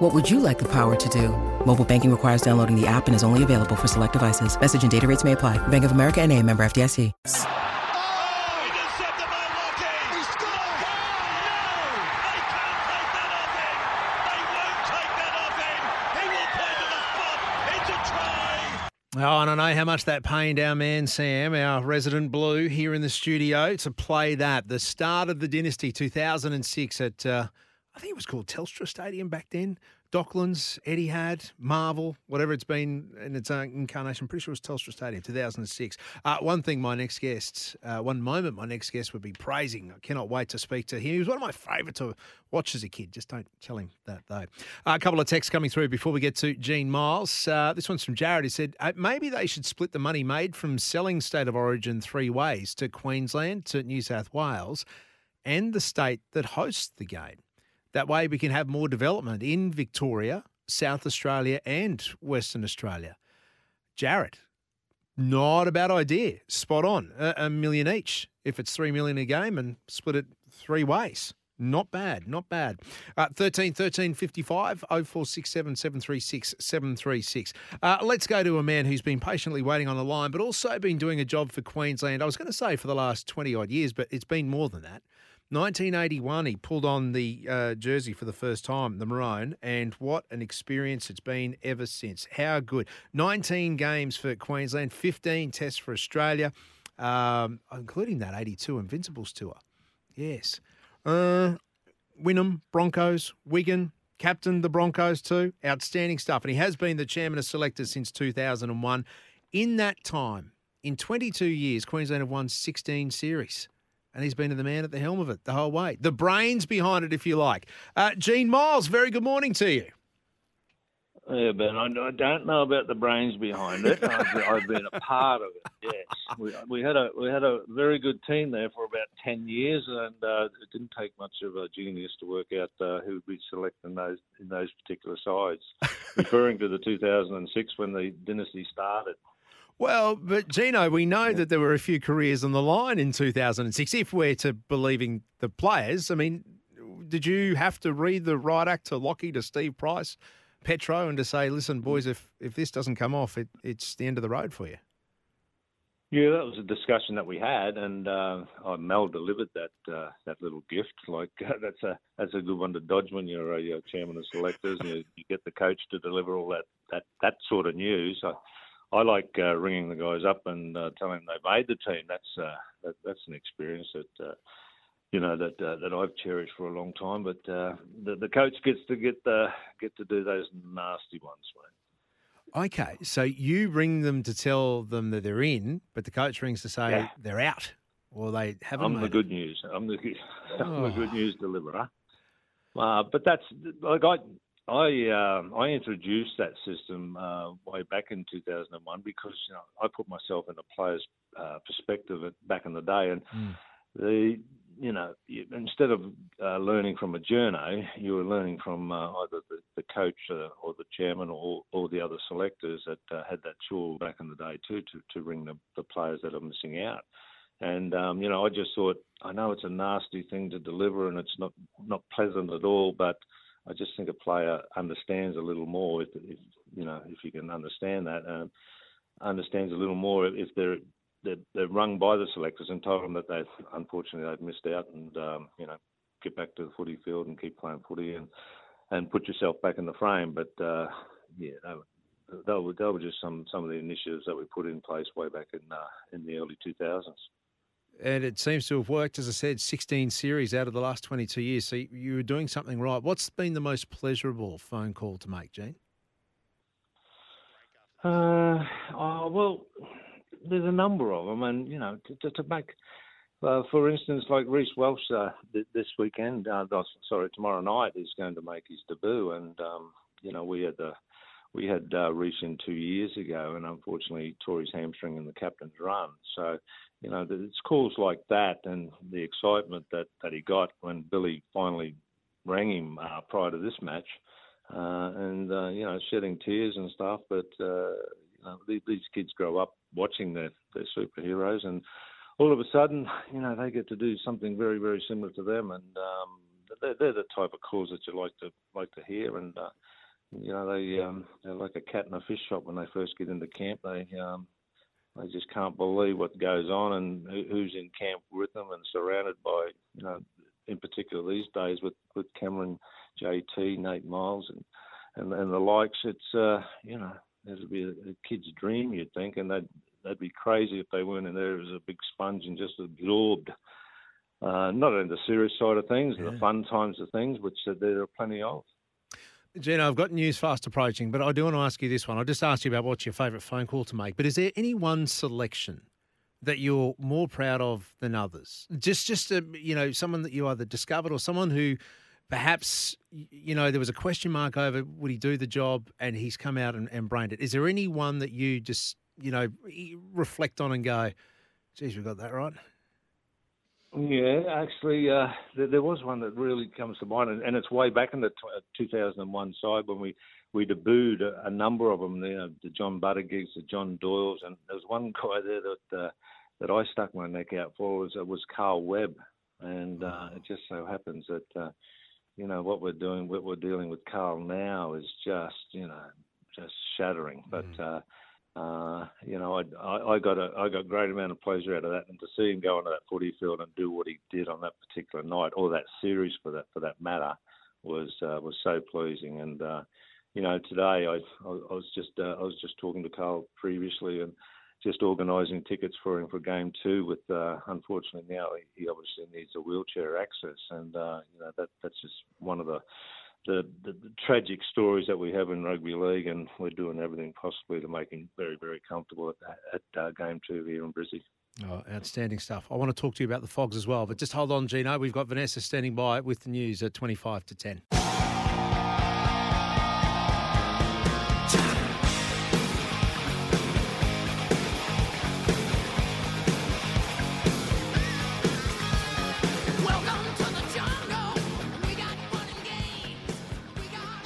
What would you like the power to do? Mobile banking requires downloading the app and is only available for select devices. Message and data rates may apply. Bank of America and a member FDIC. Oh, intercepted by Lockie. He scored. Oh, no. They can't take that off. They won't take that off him. He will play to the spot. It's a try. Oh, and I know how much that pained our man Sam, our resident blue, here in the studio to play that. The start of the dynasty, 2006 at, uh, I think it was called Telstra Stadium back then. Docklands, Etihad, Marvel, whatever it's been in its own incarnation. Pretty sure it was Telstra Stadium, 2006. Uh, one thing my next guest, uh, one moment my next guest would be praising. I cannot wait to speak to him. He was one of my favourite to watch as a kid. Just don't tell him that, though. Uh, a couple of texts coming through before we get to Gene Miles. Uh, this one's from Jared. He said, uh, maybe they should split the money made from selling State of Origin three ways to Queensland, to New South Wales, and the state that hosts the game. That way we can have more development in Victoria, South Australia, and Western Australia. Jarrett, not a bad idea. Spot on. A, a million each if it's three million a game and split it three ways. Not bad, not bad. Uh, 13 13 55 0467 736 736. Uh, let's go to a man who's been patiently waiting on the line, but also been doing a job for Queensland. I was going to say for the last 20 odd years, but it's been more than that. 1981, he pulled on the uh, jersey for the first time, the maroon, and what an experience it's been ever since. How good. 19 games for Queensland, 15 tests for Australia, um, including that 82 Invincibles tour. Yes. Uh, Wynnum, Broncos, Wigan, captain the Broncos too. Outstanding stuff. And he has been the chairman of selectors since 2001. In that time, in 22 years, Queensland have won 16 series and he's been the man at the helm of it the whole way. The brains behind it, if you like. Uh, Gene Miles, very good morning to you. Yeah, Ben, I, I don't know about the brains behind it. I've, I've been a part of it. Yes, we, we had a we had a very good team there for about ten years, and uh, it didn't take much of a genius to work out uh, who would be selecting those in those particular sides. referring to the 2006 when the dynasty started. Well, but Gino, we know that there were a few careers on the line in 2006. If we're to believing the players, I mean, did you have to read the right act to Lockie, to Steve Price, Petro, and to say, listen, boys, if if this doesn't come off, it, it's the end of the road for you? Yeah, that was a discussion that we had, and uh, oh, Mal delivered that uh, that little gift. Like that's a that's a good one to dodge when you're a uh, chairman of selectors, and you, you get the coach to deliver all that that that sort of news. I, I like uh, ringing the guys up and uh, telling them they made the team. That's uh, that, that's an experience that uh, you know that uh, that I've cherished for a long time. But uh, the, the coach gets to get the get to do those nasty ones, mate. Okay, so you ring them to tell them that they're in, but the coach rings to say Yeah. they're out, or they haven't. I'm the good it. news. I'm the good, I'm the Oh. good news deliverer. Uh, but that's like I I um, I introduced that system uh, way back in 2001 because you know I put myself in a player's uh, perspective back in the day, and Mm. the you know you, instead of uh, learning from a journo, you were learning from uh, either the, the coach uh, or the chairman or, or the other selectors that uh, had that chore back in the day too to, to ring the, the players that are missing out. And um, you know, I just thought I know it's a nasty thing to deliver, and it's not not pleasant at all. But I just think a player understands a little more if, if you know if you can understand that, um, understands a little more if they're they're, they're rung by the selectors and told them that they unfortunately they've missed out, and um, you know get back to the footy field and keep playing footy and and put yourself back in the frame. But uh, yeah, they were, they were they were just some some of the initiatives that we put in place way back in uh, in the early 2000s. And it seems to have worked, as I said, 16 series out of the last 22 years. So you were doing something right. What's been the most pleasurable phone call to make, Gene? Uh, oh, well, there's a number of them, and you know, to, to, to make, uh, for instance, like Reece Walsh uh, th- this weekend, uh, sorry, tomorrow night is going to make his debut, and um, you know, we had the we had uh, Reese in two years ago, and unfortunately tore his hamstring in the captain's run. So you know, it's calls like that and the excitement that, that he got when Billy finally rang him uh, prior to this match, uh, and uh, you know, shedding tears and stuff. But uh, you know, these, these kids grow up watching their their superheroes, and all of a sudden, you know, they get to do something very very similar to them, and um, they're, they're the type of calls that you like to like to hear, and uh, you know, they um, they're like a cat in a fish shop when they first get into camp. They um, they just can't believe what goes on and who's in camp with them and surrounded by, you know, in particular these days with, with Cameron, JT, Nate Myles, and, and, and the likes. It's, uh, you know, it'll be a, a kid's dream, you'd think, and they'd, they'd be crazy if they weren't in there as a big sponge and just absorbed. Uh, not in the serious side of things, yeah. the fun times of things, which there are plenty of. Gino, I've got news fast approaching, but I do want to ask you this one. I just asked you about what's your favourite phone call to make, but is there any one selection that you're more proud of than others? Just, just a, you know, someone that you either discovered or someone who perhaps, you know, there was a question mark over would he do the job, and he's come out and, and brained it. Is there any one that you just, you know, reflect on and go, geez, we got that right? Yeah, actually, uh, there, there, was one that really comes to mind, and, and it's way back in the t- uh, 2001 side when we we debuted a, a number of them. You know, the John Buttigieg's, the John Doyles, and there was one guy there that uh, that I stuck my neck out for was uh, was Carl Webb, and uh, it just so happens that uh, you know what we're doing, what we're dealing with Carl now is just you know just shattering, but. Mm. Uh, uh, you know, I, I, got a I got great amount of pleasure out of that, and to see him go onto that footy field and do what he did on that particular night, or that series for that for that matter, was uh, was so pleasing. And uh, you know, today I I, was just uh, I was just talking to Carl previously and just organising tickets for him for game two. With uh, unfortunately now he, he obviously needs a wheelchair access, and you know that that's just one of the the, the, the, tragic stories that we have in rugby league, and we're doing everything possibly to make him very, very comfortable at, at uh, game two here in Brisbane. Oh, outstanding stuff. I want to talk to you about the Fogs as well, but just hold on, Gino. We've got Vanessa standing by with the news at 25 to 10.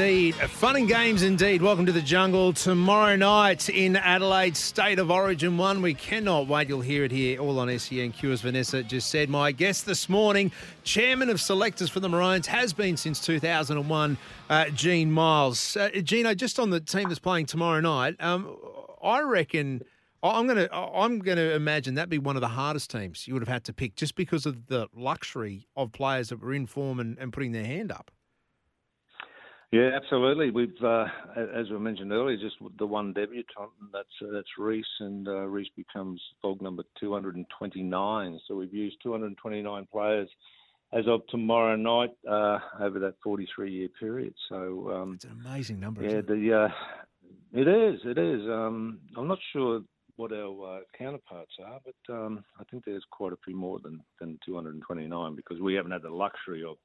Indeed. Fun and games indeed. Welcome to the jungle. Tomorrow night in Adelaide, State of Origin 1. We cannot wait. You'll hear it here all on SENQ, as Vanessa just said. My guest this morning, chairman of selectors for the Maroons, has been since 2001, uh, Gene Miles. Uh, Gino, just on the team that's playing tomorrow night, um, I reckon. I'm to I'm to imagine that'd be one of the hardest teams you would have had to pick just because of the luxury of players that were in form and, and putting their hand up. Yeah, absolutely. We've, uh, as we mentioned earlier, just the one debutant. And that's uh, that's Reece, and uh, Reece becomes dog number 229. So we've used 229 players as of tomorrow night uh, over that 43-year period. So um, it's an amazing number. Yeah, it? the uh, it is. It is. Um, I'm not sure what our uh, counterparts are, but um, I think there's quite a few more than than 229 because we haven't had the luxury of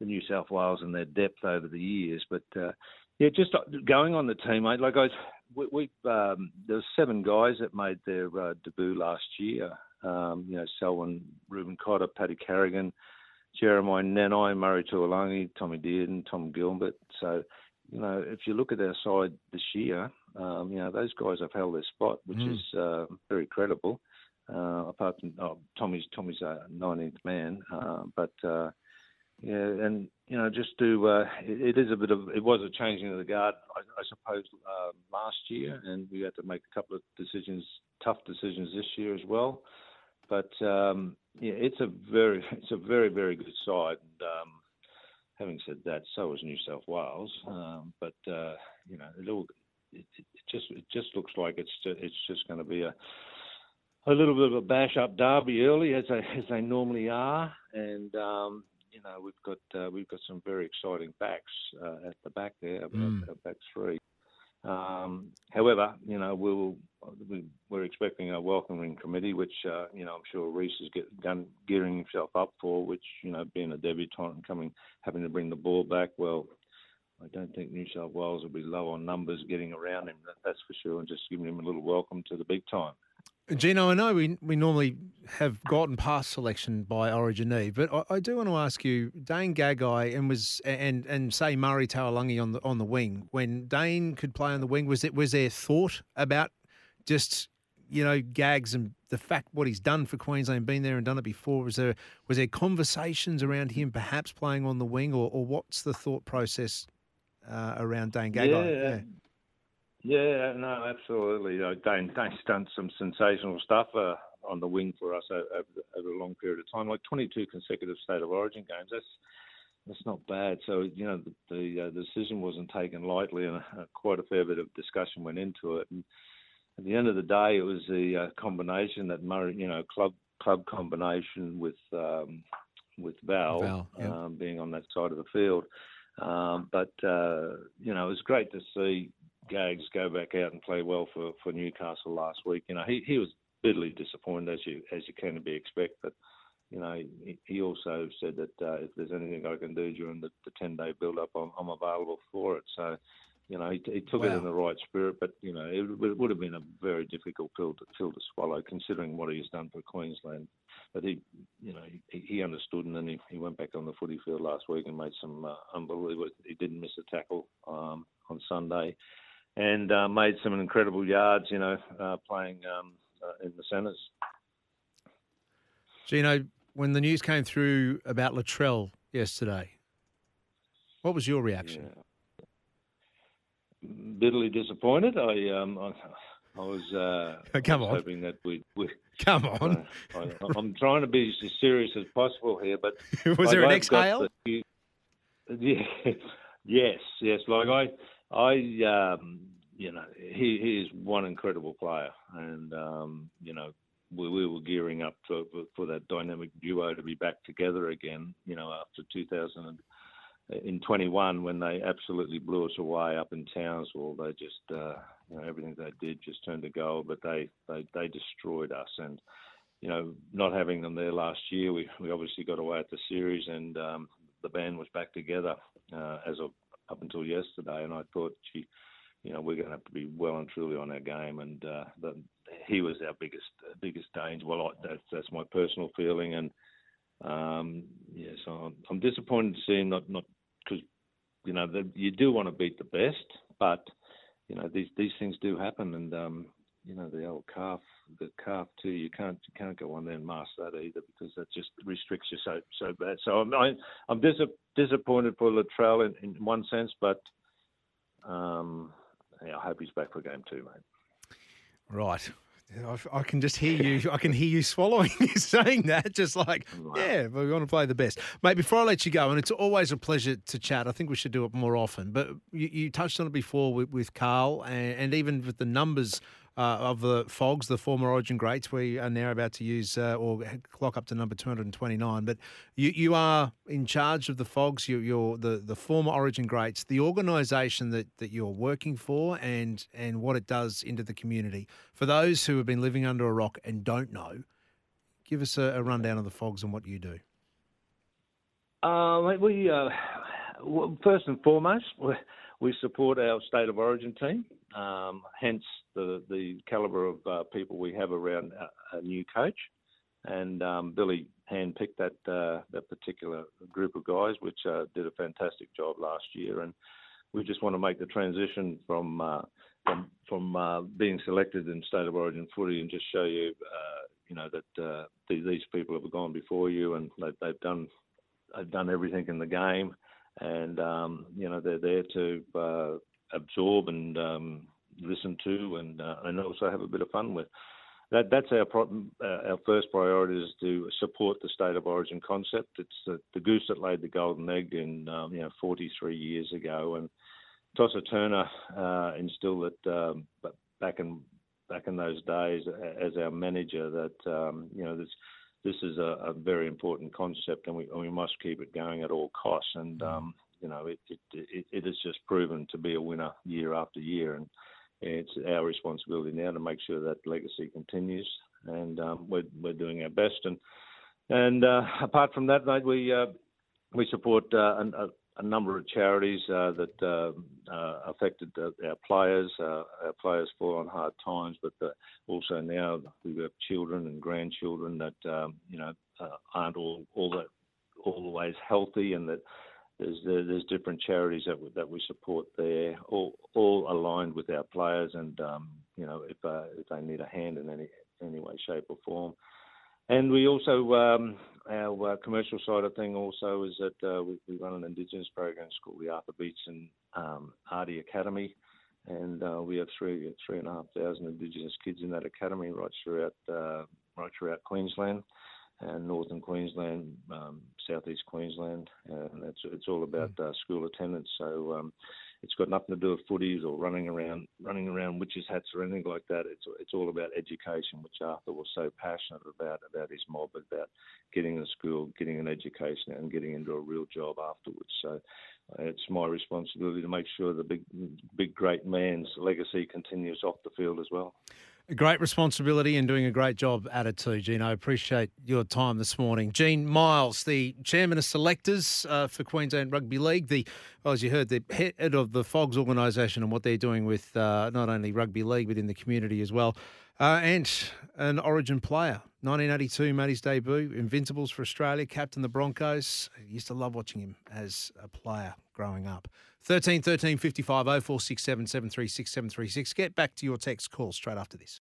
the New South Wales and their depth over the years. But uh, yeah, just going on the team, mate. Like I, we, we um, there were seven guys that made their uh, debut last year. Um, you know, Selwyn, Reuben Cotter, Paddy Carrigan, Jeremiah Nanai, Murray Taulagi, Tommy Dearden, Tom Gilbert. So, you know, if you look at our side this year, um, you know, those guys have held their spot, which mm. is uh, very credible. Uh, apart from oh, Tommy's Tommy's a 19th man, uh, but uh, yeah, and you know, just to uh, it, it is a bit of it was a changing of the guard, I, I suppose, uh, last year, and we had to make a couple of decisions, tough decisions this year as well. But um, yeah, it's a very it's a very very good side. And um, having said that, so is New South Wales. Um, but uh, you know, it all it, it just it just looks like it's it's just going to be a a little bit of a bash up derby early as they as they normally are, and um, you know we've got uh, we've got some very exciting backs uh, at the back there, mm. our, back three. Um, however, you know we'll we, we're expecting a welcoming committee, which uh, you know I'm sure Reece is get, done gearing himself up for. Which you know being a debutant and coming having to bring the ball back, well, I don't think New South Wales will be low on numbers getting around him. That's for sure, and just giving him a little welcome to the big time. Gino, I know we we normally have gotten past selection by Origin but I, I do want to ask you, Dane Gagai and was and and say Murray Taulagi on the on the wing. When Dane could play on the wing, was it was there thought about just you know Gags and the fact what he's done for Queensland, been there and done it before? Was there was there conversations around him perhaps playing on the wing, or, or what's the thought process uh, around Dane Gagai? Yeah, yeah, no, absolutely. Uh, Dane, Dane's done some sensational stuff uh, on the wing for us over, over, a long period of time, like 22 consecutive state of origin games. That's that's not bad. So you know the the, uh, the decision wasn't taken lightly, and uh, quite a fair bit of discussion went into it. And at the end of the day, it was the uh, combination that Murray, you know, club club combination with um, with Val, Val yeah. um, being on that side of the field. Um, but uh, you know, it was great to see Gags go back out and play well for, for Newcastle last week. You know, he, he was bitterly disappointed as you as you can be expect, but you know, he, he also said that uh, if there's anything I can do during the, the 10 day build up, I'm, I'm available for it. So, you know, he, he took wow. it in the right spirit, but you know, it, it, would have been a very difficult pill to, pill to swallow considering what he's done for Queensland. But he, you know, he, he understood, and then he, he went back on the footy field last week and made some uh, unbelievable. He didn't miss a tackle um, on Sunday and uh, made some incredible yards, you know, uh, playing um, uh, in the centres. Gino, when the news came through about Latrell yesterday, what was your reaction? Yeah. Bitterly disappointed. I um, I, I was, uh, Come I was on. hoping that we. we Come on. I, am trying to be as serious as possible here, but was like there an I've exhale? The, yeah, yes, yes. Like I, I, um, you know, he, he is one incredible player, and um, you know, we, we were gearing up for, for that dynamic duo to be back together again. You know, after 2000 and, in 21 when they absolutely blew us away up in Townsville, they just, uh, you know, everything they did just turned to gold. But they they they destroyed us, and you know, not having them there last year, we we obviously got away at the series, and um, the band was back together uh, as of up until yesterday, and I thought, gee, you know, we're going to have to be well and truly on our game, and uh, the, he was our biggest biggest danger. Well, I, that's that's my personal feeling, and um, yeah, so I'm, I'm disappointed to see him not not because you know the, you do want to beat the best, but you know these these things do happen, and um, you know the old calf, the calf too. You can't you can't go on there and mask that either because that just restricts you so so bad. So I'm I, am i am dis- disappointed for Latrell in, in one sense, but um, yeah, I hope he's back for game two, mate. Right. I, can just hear you. I can hear you swallowing you saying that. Just like, yeah, we want to play the best, mate. Before I let you go, and it's always a pleasure to chat. I think we should do it more often. But you, you touched on it before with, with Carl, and, and, even with the numbers uh, of the Fogs, the former Origin greats. We are now about to use uh, or clock up to number 229. But you, you are in charge of the Fogs. You, you're the, the former Origin greats, the organisation that, that you're working for and, and what it does into the community. For those who have been living under a rock and don't know, give us a, a rundown of the Fogs and what you do. Uh, we, uh, first and foremost, we support our state of origin team. Um, hence the the calibre of uh, people we have around a, a new coach, and um, Billy handpicked that uh, that particular group of guys, which uh, did a fantastic job last year, and we just want to make the transition from uh, from, from uh, being selected in state of origin footy and just show you, uh, you know, that these people have gone before you and they, they've done they've done everything in the game, and um, you know they're there to absorb and um, listen to and uh, and also have a bit of fun with. That that's our uh, our first priority is to support the state of origin concept. It's the, the goose that laid the golden egg in um, you know 43 years ago, and Tosser Turner uh, instilled it um, back in back in those days as our manager that um, you know this this is a, a, very important concept and we, and we must keep it going at all costs. And um, you know, it, it, it, it has just proven to be a winner year after year. And it's our responsibility now to make sure that legacy continues. And um, we're, we're doing our best. And and uh, apart from that, mate, we uh, we support uh, an, a number of charities uh, that uh, uh, affected our players. our players fall on hard times, but also now we have children and grandchildren that um, you know aren't all all that always healthy, and that there's there's different charities that we, that we support there, all all aligned with our players, and um, you know if uh, if they need a hand in any any way, shape, or form. And we also, um, our uh, commercial side of thing also is that uh, we, we, run an Indigenous program called the Arthur Beetson um, Artie Academy, and uh, we have three three and a half thousand Indigenous kids in that academy right throughout uh, right throughout Queensland and northern Queensland, um, southeast Queensland, and it's it's all about uh, school attendance. So um, it's got nothing to do with footies or running around running around witches hats or anything like that. It's it's all about education, which Arthur was so passionate about about his mob about getting to school, getting an education, and getting into a real job afterwards. So uh, it's my responsibility to make sure the big big great man's legacy continues off the field as well. A great responsibility and doing a great job at it too, Gino. Appreciate your time this morning. Gene Miles, the chairman of selectors uh, for Queensland Rugby League, the as you heard, the head of the Fogs organisation and what they're doing with uh, not only rugby league but in the community as well, uh, and an Origin player. 1982 made his debut, Invincibles for Australia, captain the Broncos. I used to love watching him as a player growing up. 13 13 55 0467 736 736. Get back to your text call straight after this.